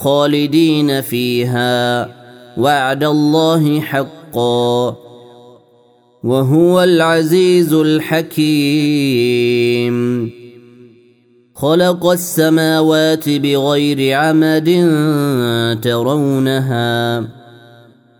خالدين فيها. وعد الله حقا. وهو العزيز الحكيم. خلق السماوات بغير عمد ترونها.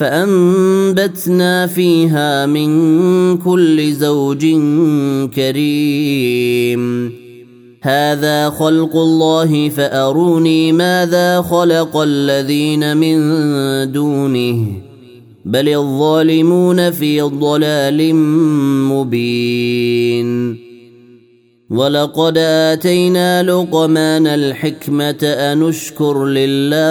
فأنبتنا فيها من كل زوج كريم. هذا خلق الله فأروني ماذا خلق الذين من دونه. بل الظالمون في ضلال مبين. ولقد آتينا لقمان الحكمة أنشكر لله.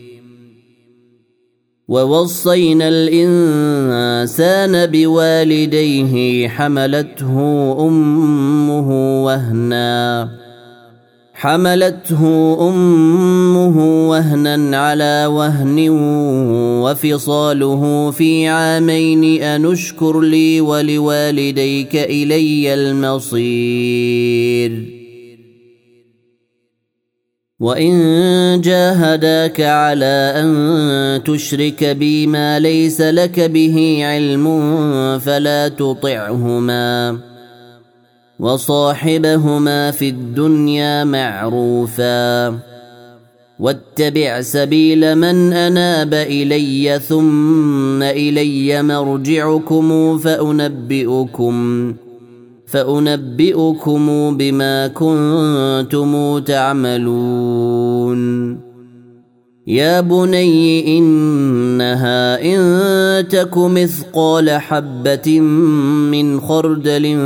ووصينا الإنسان بوالديه حملته أمه وهنا. حملته أمه وهنا على وهن وفصاله في عامين أنشكر لي ولوالديك إلي المصير. وان جاهداك على ان تشرك بي ما ليس لك به علم فلا تطعهما وصاحبهما في الدنيا معروفا واتبع سبيل من اناب الي ثم الي مرجعكم فانبئكم فأنبئكم بما كنتم تعملون. يا بني إنها إن تك مثقال حبة من خردل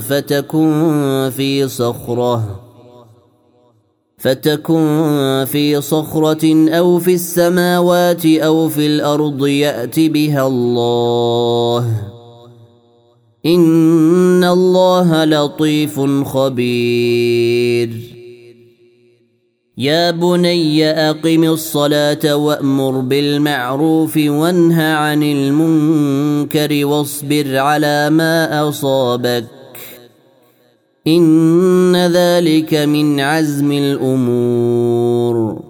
فتكن في صخرة فتكن في صخرة أو في السماوات أو في الأرض يات بها الله. ان الله لطيف خبير. يا بني اقم الصلاه وامر بالمعروف وانه عن المنكر واصبر على ما اصابك ان ذلك من عزم الأمور.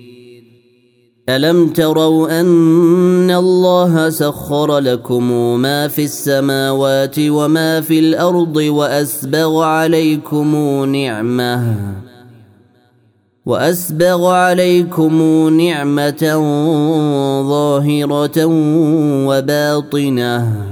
الم تروا ان الله سخر لكم ما في السماوات وما في الأرض واسبغ عليكم نعمه واسبغ عليكم نعمه ظاهره وباطنه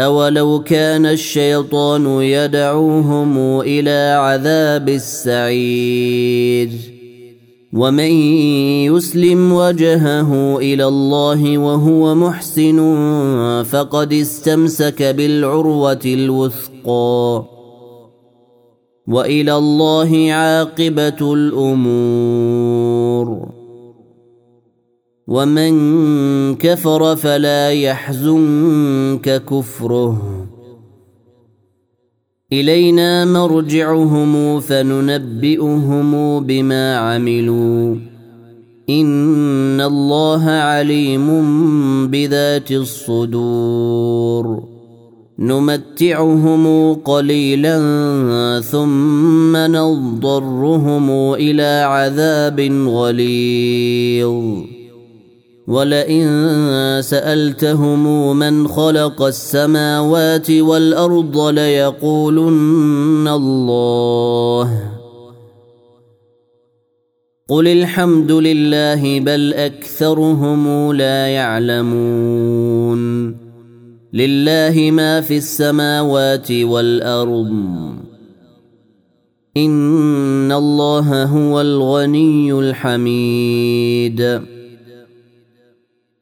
أولو كان الشيطان يدعوهم إلى عذاب السعير ومن يسلم وجهه إلى الله وهو محسن فقد استمسك بالعروة الوثقى وإلى الله عاقبة الأمور ومن كفر فلا يحزنك كفره. إلينا مرجعهم فننبئهم بما عملوا. إن الله عليم بذات الصدور. نمتعهم قليلا ثم نضطرهم إلى عذاب غليظ. ولئن سألتهم من خلق السماوات والأرض ليقولن الله. قل الحمد لله بل أكثرهم لا يعلمون. لله ما في السماوات والأرض. إن الله هو الغني الحميد.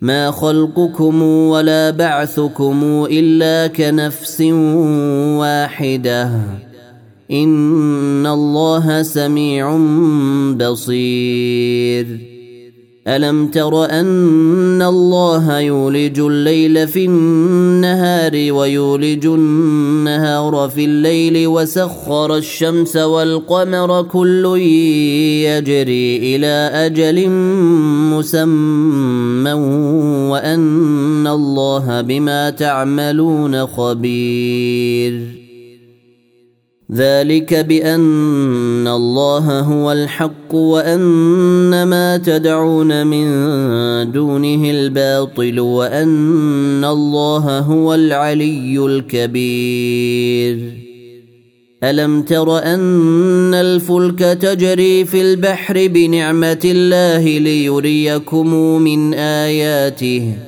ما خلقكم ولا بعثكم إلا كنفس واحدة. إن الله سميع بصير. ألم تر أن الله يولج الليل في النهار ويولج النهار في الليل وسخر الشمس والقمر كل يجري إلى أجل مسمى وأن الله بما تعملون خبير ذلك بأن الله هو الحق وأن ما تدعون من دونه الباطل وأن الله هو العلي الكبير. ألم تر أن الفلك تجري في البحر بنعمة الله ليريكم من آياته؟